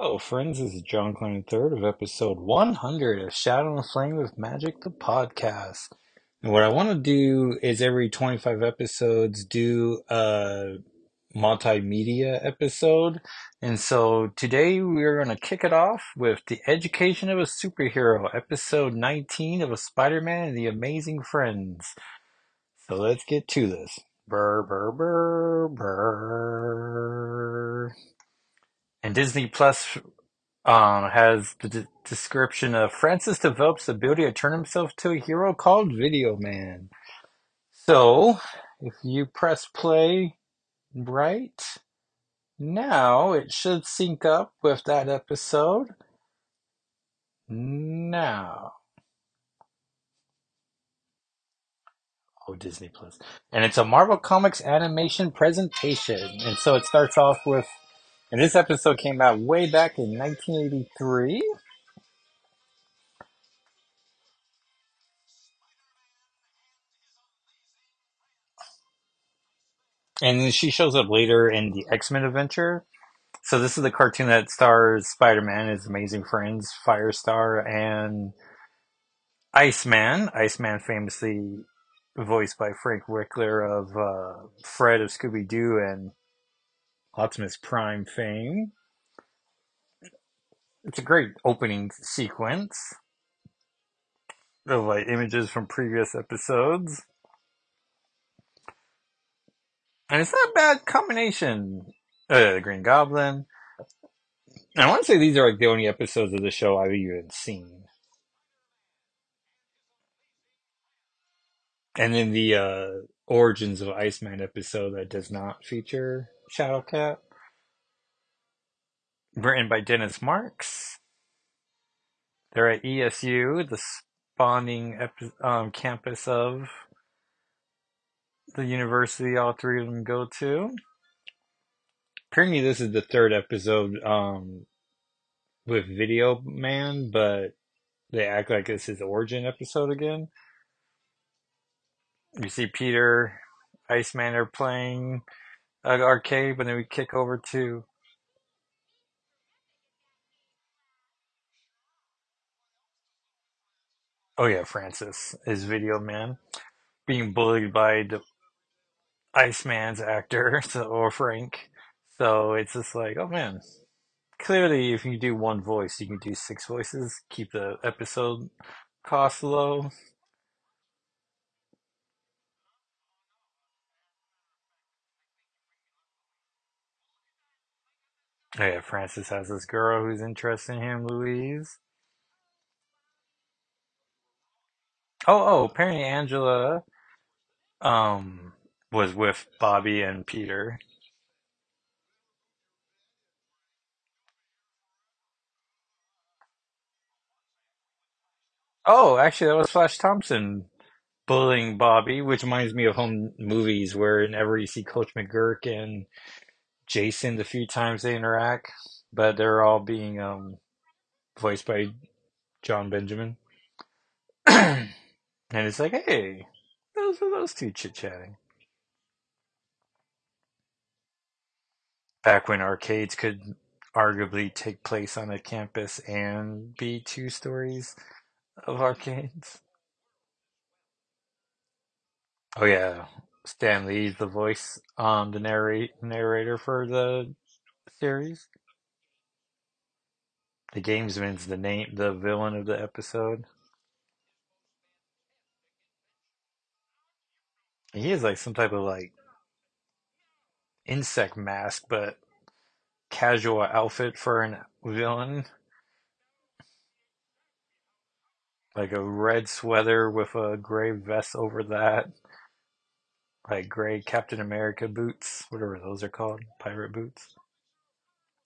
Hello, friends. This is John Clinton third of episode 100 of Shadow and Flame with Magic, the podcast. And what I want to do is every 25 episodes do a multimedia episode. And so today we're going to kick it off with The Education of a Superhero, episode 19 of a Spider-Man and the Amazing Friends. So let's get to this. And Disney Plus um, has the d- description of Francis develops the ability to turn himself to a hero called Video Man. So, if you press play right now, it should sync up with that episode. Now. Oh, Disney Plus. And it's a Marvel Comics animation presentation. And so it starts off with, and this episode came out way back in 1983. And she shows up later in the X-Men adventure. So this is the cartoon that stars Spider-Man, his amazing friends, Firestar, and Iceman. Iceman famously voiced by Frank Welker of uh, Fred of Scooby-Doo and Optimus Prime fame. It's a great opening sequence of like images from previous episodes. And it's not a bad combination. Uh, the Green Goblin. I want to say these are like the only episodes of the show I've even seen. And then the uh, Origins of Iceman episode that does not feature Shadowcat. Written by Dennis Marks. They're at ESU, the spawning epi- um, campus of the university all three of them go to. Apparently, this is the third episode um, with Video Man, but they act like it's his origin episode again. You see Peter, Iceman are playing arcade, but then we kick over to oh yeah, Francis is Video Man being bullied by the Iceman's actor, so or Frank. So it's just like, oh man. Clearly, if you do one voice, you can do six voices. Keep the episode cost low. Oh yeah, Francis has this girl who's interested in him, Louise. Oh, oh, apparently Angela um was with Bobby and Peter. Oh, actually, that was Flash Thompson bullying Bobby, which reminds me of home movies where whenever you see Coach McGuirk and Jason, the few times they interact, but they're all being um voiced by Jon Benjamin. and it's like, hey, those are those two chit chatting. Back when arcades could arguably take place on a campus and be two stories of arcades. Oh yeah, Stan Lee's the voice, um, the narrate narrator for the series. The gamesman's the name, the villain of the episode. He has like some type of like insect mask, but casual outfit for an villain. Like a red sweater with a gray vest over that. Like gray Captain America boots, whatever those are called, pirate boots.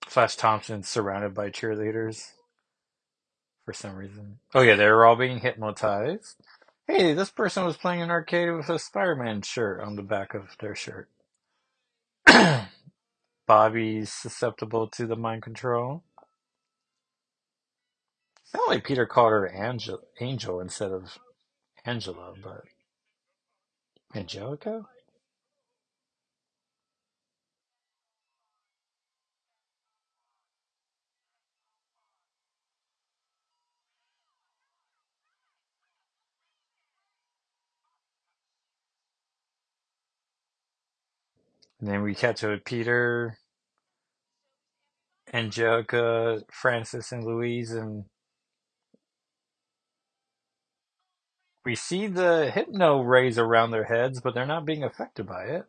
Flash Thompson surrounded by cheerleaders for some reason. Oh yeah, they were all being hypnotized. Hey, this person was playing an arcade with a Spider-Man shirt on the back of their shirt. Bobby's susceptible to the mind control. Not like Peter called her Angel, Angel instead of Angela, but Angelica. And then we catch up with Peter, Angelica, Francis, and Louise, and we see the hypno rays around their heads, but they're not being affected by it.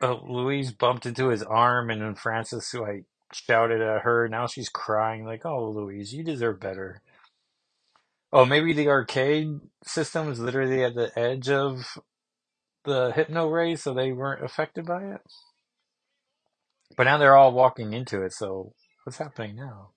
Oh, Louise bumped into his arm, and then Francis like shouted at her. Now she's crying, like, "Oh, Louise, you deserve better." Oh, maybe the arcade system is literally at the edge of the hypno rays, so they weren't affected by it. But now they're all walking into it, so what's happening now?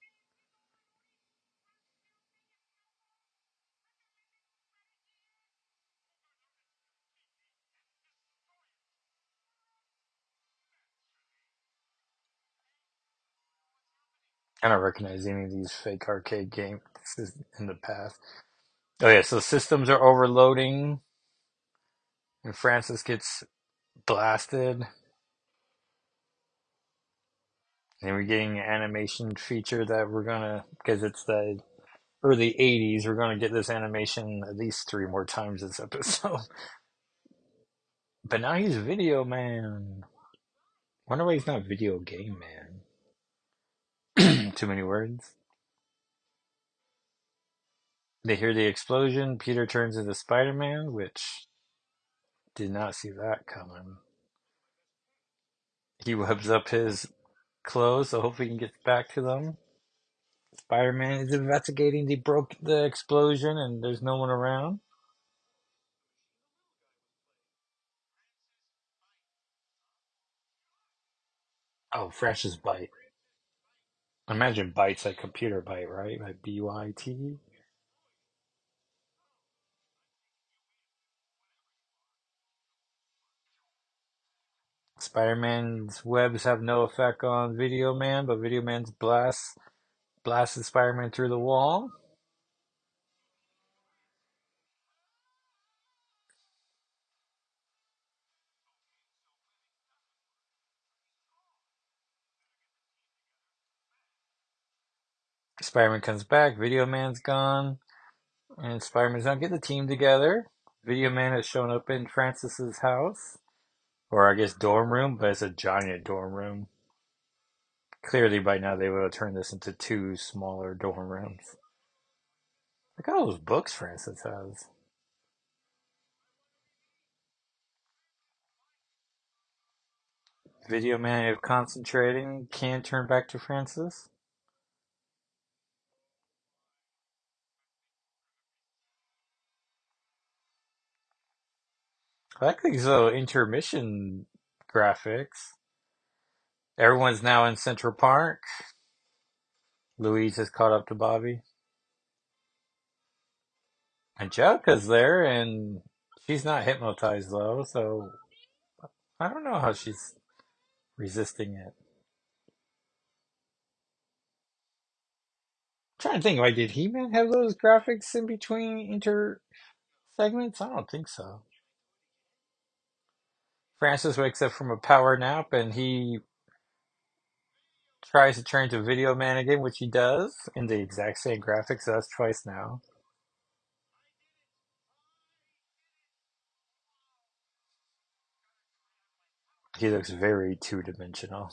I don't recognize any of these fake arcade games in the past. Oh yeah, so systems are overloading, and Francis gets blasted. And we're getting an animation feature that we're gonna, because it's the early 80s, we're gonna get this animation at least three more times this episode. but now he's Video Man. Wonder why he's not Video Game Man. Too many words. They hear the explosion. Peter turns into Spider Man, which did not see that coming. He webs up his clothes, so hopefully he can get back to them. Spider Man is investigating the broke the explosion and there's no one around. Oh, Francis Byte. Imagine Bytes like computer byte, right? Like B Y T. Spider Man's webs have no effect on Video Man, but Video Man's blast blasted Spider Man through the wall. Spider Man comes back, Video Man's gone, and Spider Man's not getting the team together. Video Man has shown up in Francis's house, or I guess dorm room, but it's a giant dorm room. Clearly, by now they would have turned this into two smaller dorm rooms. Look at all those books Francis has. Video Man, if concentrating, can turn back to Francis. I these little intermission graphics. Everyone's now in Central Park. Louise has caught up to Bobby. And Angelica's there, and she's not hypnotized though, so I don't know how she's resisting it. I'm trying to think, like, did He Man have those graphics in between inter segments? I don't think so. Francis wakes up from a power nap and he tries to turn to Video Man again, which he does in the exact same graphics. That's twice now. He looks very two dimensional.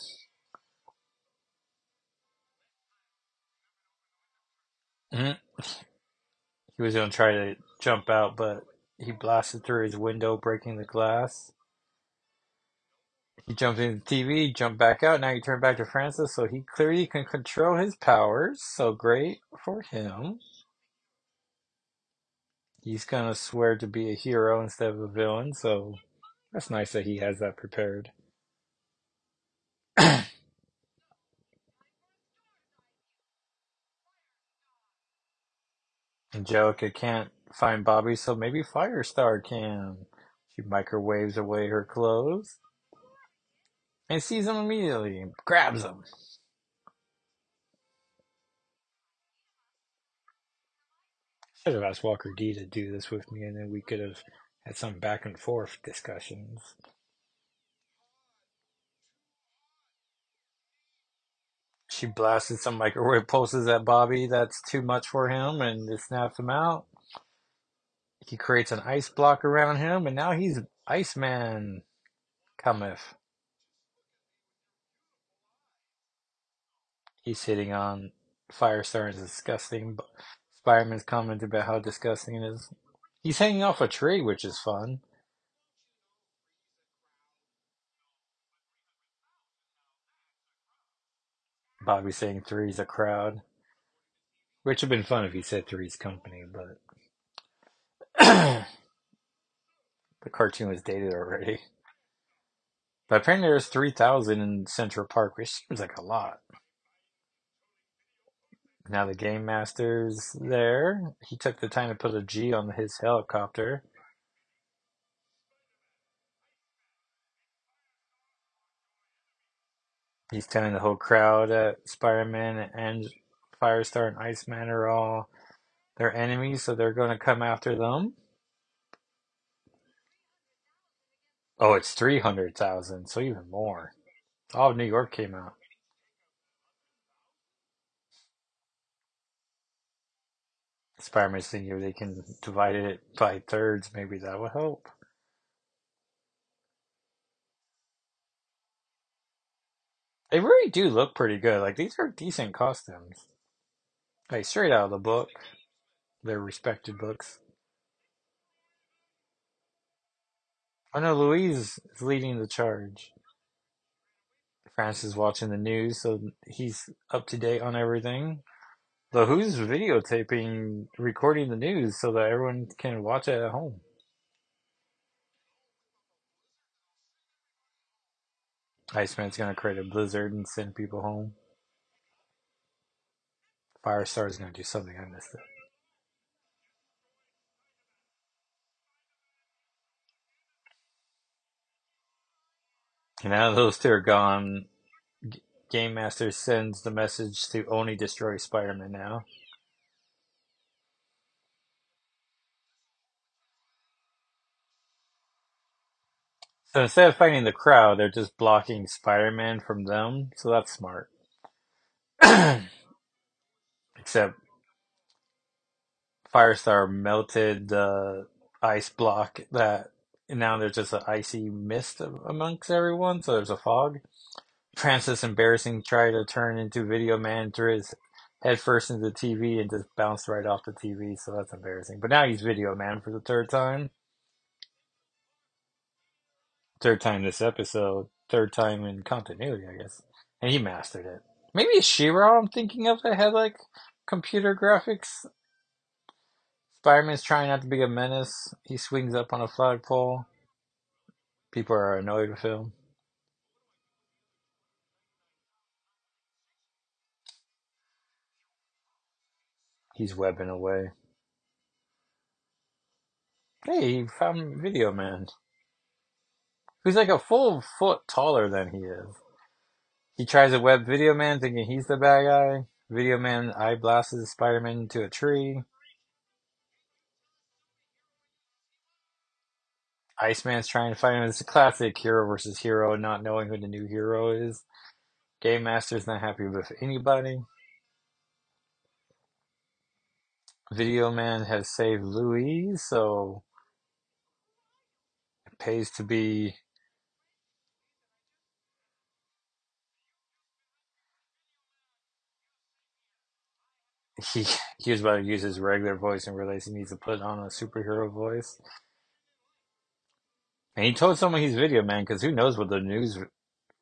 Mm-hmm. He was going to try to jump out, but he blasted through his window, breaking the glass. He jumped into the TV, jumped back out. Now he turned back to Francis, so he clearly can control his powers. So great for him. He's gonna swear to be a hero instead of a villain, so that's nice that he has that prepared. Angelica can't find Bobby, so maybe Firestar can. She microwaves away her clothes and sees him immediately, grabs him. Should have asked Walker D to do this with me, and then we could have had some back and forth discussions. She blasted some microwave pulses at Bobby. That's too much for him, and it snaps him out. He creates an ice block around him, and now he's Iceman cometh. He's hitting on Firestar is disgusting. but Spider-Man's commenting about how disgusting it is. He's hanging off a tree, which is fun. Bobby saying three's a crowd. Which would have been fun if he said three's company, but the cartoon was dated already. But apparently there's 3,000 in Central Park, which seems like a lot. Now the Game Master's there. He took the time to put a G on his helicopter. He's telling the whole crowd that Spider-Man and Firestar and Iceman are all their enemies, so they're going to come after them. Oh, it's 300,000, so even more. All of New York came out. Thinking if they can divide it by thirds, maybe that would help. They really do look pretty good. Like, these are decent costumes. Like, straight out of the book. Their respected books. Oh no, Louise is leading the charge. Francis is watching the news, so he's up to date on everything. But who's videotaping, recording the news so that everyone can watch it at home? Iceman's gonna create a blizzard and send people home. Firestar's gonna do something. I missed it. And now those two are gone. Game Master sends the message to only destroy Spider-Man now. So instead of fighting the crowd, they're just blocking Spider-Man from them. So that's smart. Except Firestar melted the ice block that and now there's just an icy mist amongst everyone, so there's a fog. Francis embarrassing tried to turn into Video Man, threw his head first into the TV and just bounced right off the TV, so that's embarrassing. But now he's Video Man for the third time. Third time this episode, third time in continuity, I guess. And he mastered it. Maybe it's She-Ra I'm thinking of that had like computer graphics. Spider-Man's trying not to be a menace. He swings up on a flagpole. People are annoyed with him. He's webbing away. Hey, he found Video Man. Who's like a full foot taller than he is. He tries to web Video Man thinking he's the bad guy. Video Man eye blasts Spider Man into a tree. Iceman's trying to fight him. It's a classic hero versus hero, not knowing who the new hero is. Game Master's not happy with anybody. Video Man has saved Louise, so it pays to be. He he was about to use his regular voice and realized he needs to put on a superhero voice. And he told someone he's Video Man because who knows what the news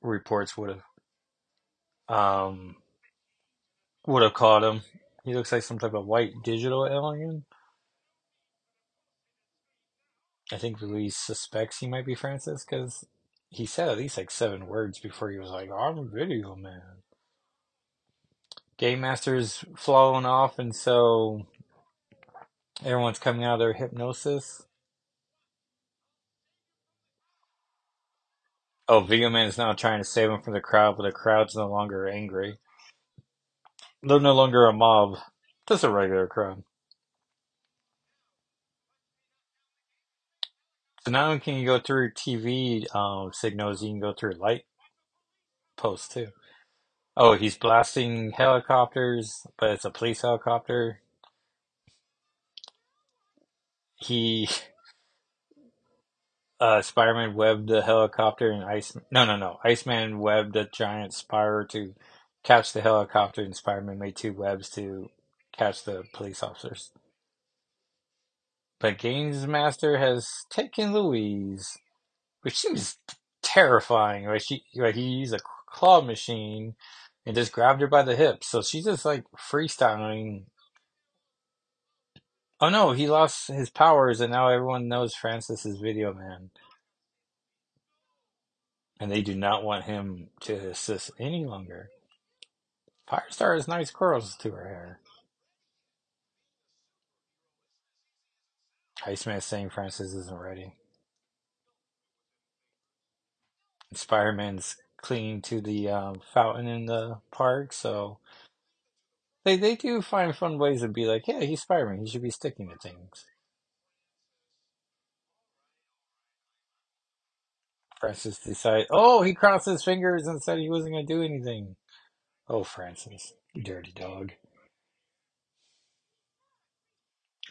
reports would have um would have caught him. He looks like some type of white digital alien. I think Louise suspects he might be Francis because he said at least like seven words before he was like, I'm a Video Man. Game Master's flowing off, and so everyone's coming out of their hypnosis. Oh, Video Man is now trying to save him from the crowd, but the crowd's no longer angry. They're no longer a mob, just a regular crowd. So now you can you go through TV um, signals, you can go through light posts too. Oh, he's blasting helicopters, but it's a police helicopter. he uh, Spider-Man webbed the helicopter and Ice. No, no, no. Iceman webbed a giant spider to catch the helicopter, and Spider-Man made two webs to catch the police officers. But Games Master has taken Louise, which seems terrifying. Like she, like he used a claw machine and just grabbed her by the hips. So she's just like freestyling. Oh no, he lost his powers, and now everyone knows Francis is Video Man. and they do not want him to assist any longer. Firestar has nice curls to her hair. Iceman is saying Francis isn't ready. Spider-Man's clinging to the um, fountain in the park, so they they do find fun ways to be like, yeah, he's Spider-Man. He should be sticking to things. Francis decided, oh, he crossed his fingers and said he wasn't going to do anything. Oh, Francis, you dirty dog.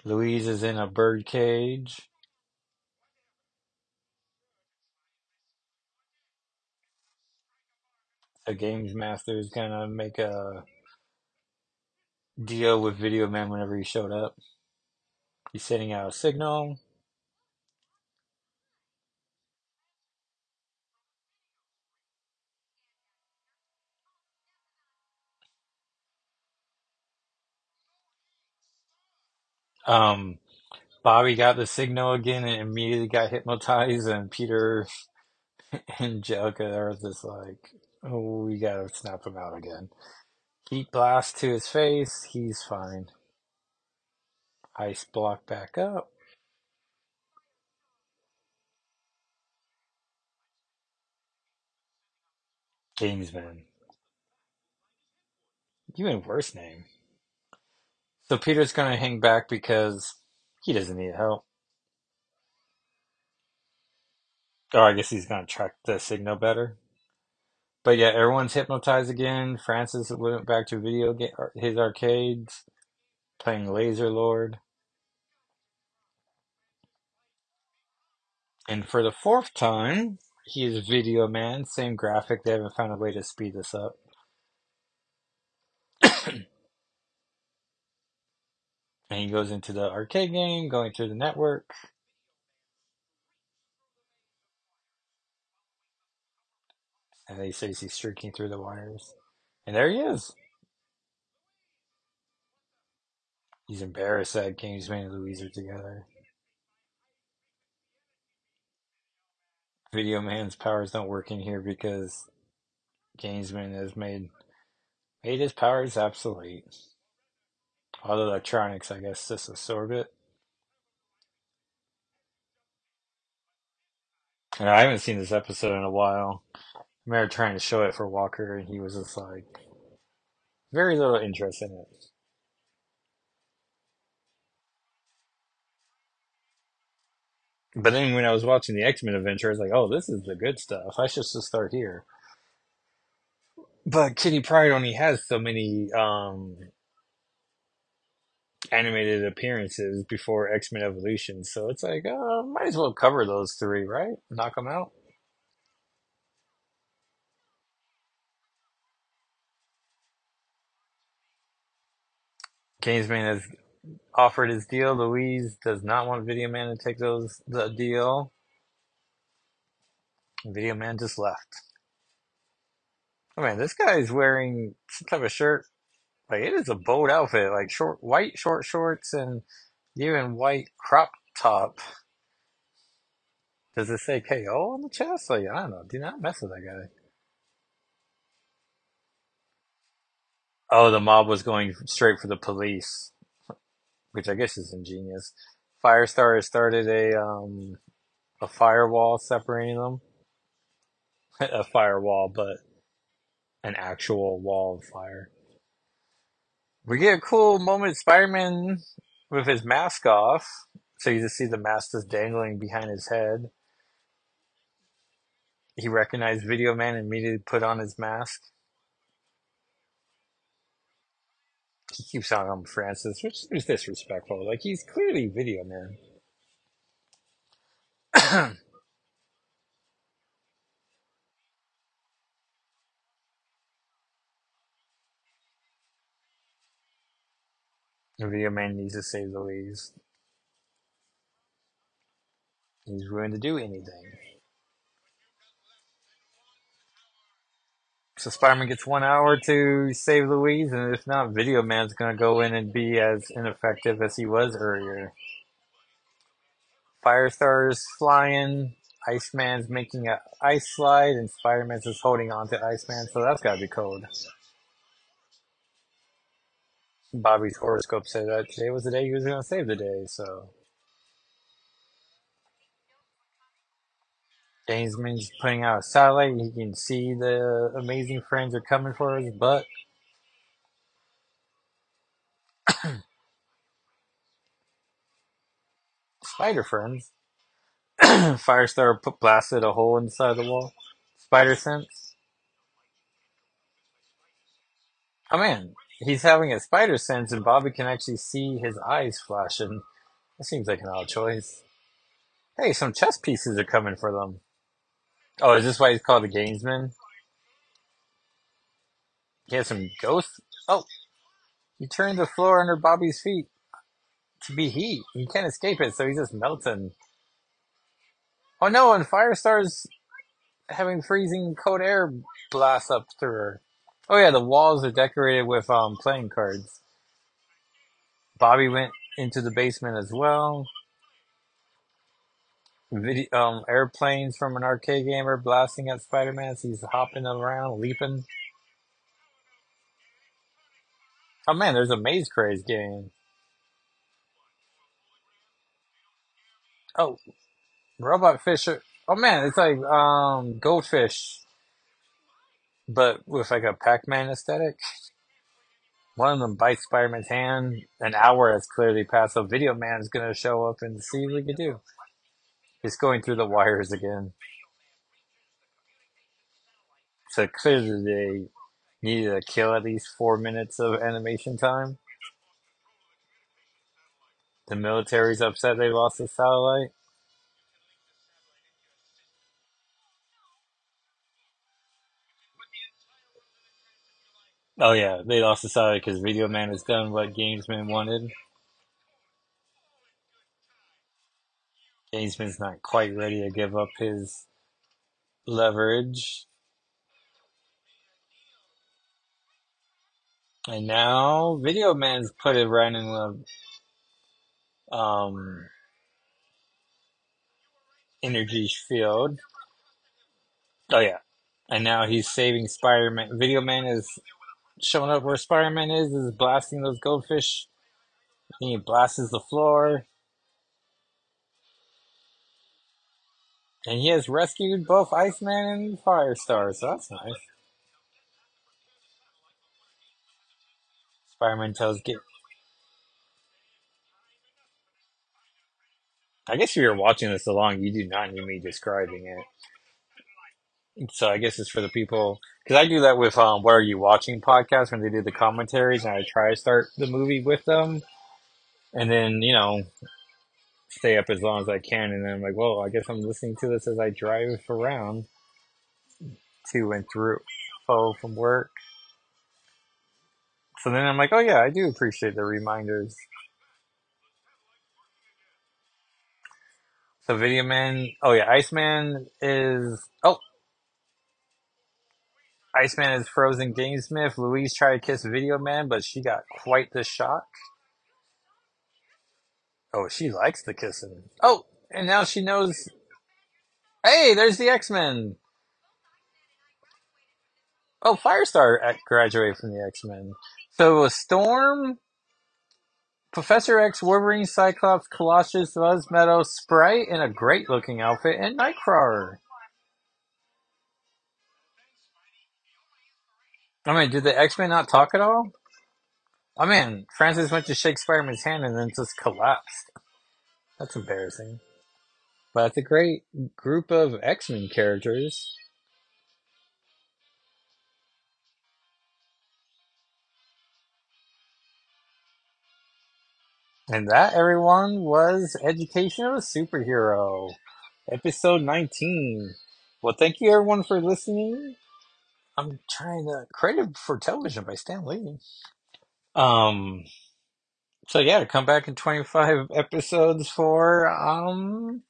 Louise is in a bird cage. The games master is gonna make a deal with Video Man whenever he showed up. He's sending out a signal. Um, Bobby got the signal again and immediately got hypnotized, and Peter and Angelica are just like, oh, we gotta snap him out again. Heat blast to his face, he's fine. Ice block back up. Gamesman. Even worse name. So Peter's gonna hang back because he doesn't need help. Oh, I guess he's gonna track the signal better. But yeah, everyone's hypnotized again. Francis went back to video game, his arcades, playing Laser Lord. And for the fourth time, he is Video Man. Same graphic. They haven't found a way to speed this up. and he goes into the arcade game, going through the network. And he says he's streaking through the wires. And there he is. He's embarrassed that Gamesman and Louise are together. Video Man's powers don't work in here because Gamesman has made made his powers obsolete. All electronics, I guess, just absorb it. And I haven't seen this episode in a while. I remember trying to show it for Walker, and he was just like, very little interest in it. But then when I was watching the X Men adventure, I was like, oh, this is the good stuff. I should just start here. But Kitty Pryde only has so many um, animated appearances before X Men Evolution, so it's like, uh, might as well cover those three, right? Knock them out. Gamesman has offered his deal. Louise does not want Video Man to take those the deal. Video Man just left. Oh man, this guy is wearing some type of shirt. Like it is a bold outfit, like short white short shorts and even white crop top. Does it say KO on the chest? Like I don't know. Do not mess with that guy. Oh, the mob was going straight for the police, which I guess is ingenious. Firestar has started a um a firewall separating them. a firewall, but an actual wall of fire. We get a cool moment Spider-Man with his mask off. So you just see the mask just dangling behind his head. He recognized Video Man and immediately put on his mask. He keeps on him Francis, which is disrespectful. Like he's clearly Video Man. Video Man needs to save Louise. He's willing to do anything. So Spider-Man gets one hour to save Louise, and if not, Video Man's gonna go in and be as ineffective as he was earlier. Firestar's flying, Iceman's making a ice slide, and Spider-Man's just holding on to Iceman, so that's gotta be cold. Bobby's horoscope said that today was the day he was gonna save the day, so. Gamesman's putting out a satellite. He can see the amazing friends are coming for his butt. Spider friends. Firestar put blasted a hole inside the wall. Spider sense. Oh man, he's having a spider sense, and Bobby can actually see his eyes flashing. That seems like an odd choice. Hey, some chess pieces are coming for them. Oh, is this why he's called the Gamesman? He has some ghosts. Oh, he turned the floor under Bobby's feet to be heat. He can't escape it, so he's just melting. Oh no, and Firestar's having freezing cold air blast up through her. Oh yeah, the walls are decorated with um playing cards. Bobby went into the basement as well. Video, um, airplanes from an arcade game are blasting at Spider-Man as he's hopping around, leaping. Oh man, there's a Maze Craze game. Oh, Robot Fish. Are, oh man, it's like um Goldfish, but with like a Pac-Man aesthetic. One of them bites Spider-Man's hand. An hour has clearly passed, so Video Man's gonna show up and see what he can do. He's going through the wires again. So clearly they needed to kill at least four minutes of animation time. The military's upset they lost the satellite. Oh yeah, they lost the satellite because Video Man has done what Gamesman wanted. Gamesman's not quite ready to give up his leverage. And now Video Man's put it right in the um, energy field. Oh yeah. And now he's saving Spider-Man. Video Man is showing up where Spider-Man is, is blasting those goldfish. And he blasts the floor. And he has rescued both Iceman and Firestar, so that's nice. Spider-Man tells get. I guess if you're watching this along, you do not need me describing it. So I guess it's for the people because I do that with um, "What Are You Watching" podcast when they do the commentaries, and I try to start the movie with them, and then you know stay up as long as I can, and then I'm like, well, I guess I'm listening to this as I drive around to and through oh from work. So then I'm like, oh yeah, I do appreciate the reminders. So Video Man, oh yeah, Iceman is, oh, Iceman is frozen Gamesmith. Louise tried to kiss Video Man, but she got quite the shock. Oh, she likes the kissing. Oh, and now she knows. Hey, there's the X Men. Oh, Firestar graduated from the X Men. So Storm, Professor X, Wolverine, Cyclops, Colossus, Buzz Meadow, Sprite in a great looking outfit, and Nightcrawler. I mean, did the X Men not talk at all? I mean, Francis went to shake Spider-Man's hand and then just collapsed. That's embarrassing. But it's a great group of X-Men characters. And that, everyone, was Education of a Superhero. episode 19. Well, thank you everyone for listening. I'm trying to credit for television by Stan Lee. Um, so yeah, to come back in 25 episodes for, um,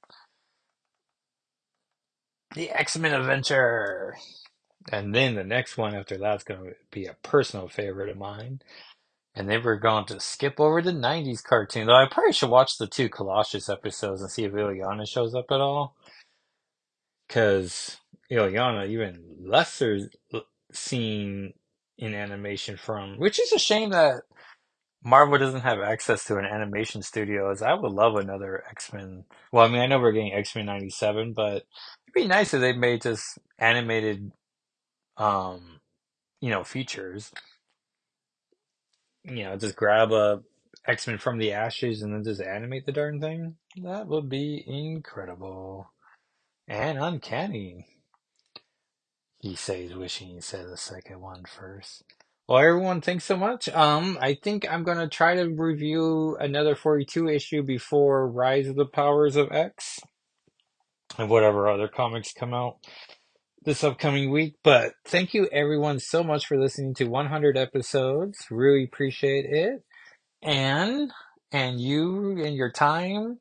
the X-Men adventure. And then the next one after that's going to be a personal favorite of mine. And then we're going to skip over the 90s cartoon. Though I probably should watch the two Colossus episodes and see if Illyana shows up at all. Because Illyana, even lesser seen in animation from, which is a shame that Marvel doesn't have access to an animation studio. As I would love another X Men. Well, I mean, I know we're getting X Men '97, but it'd be nice if they made just animated, um, you know, features. You know, just grab a X Men from the ashes and then just animate the darn thing. That would be incredible and uncanny. He says, wishing he said the second one first. Well, everyone, thanks so much. Um, I think I'm gonna try to review another 42 issue before Rise of the Powers of X and whatever other comics come out this upcoming week. But thank you everyone so much for listening to 100 episodes. Really appreciate it. And, and you and your time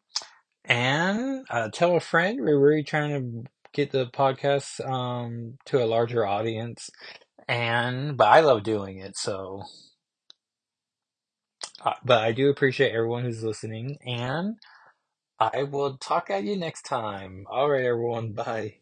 and, uh, tell a friend. We're really trying to get the podcast, um, to a larger audience and but I love doing it. So, uh, but I do appreciate everyone who's listening, and I will talk at you next time. All right, everyone. Bye.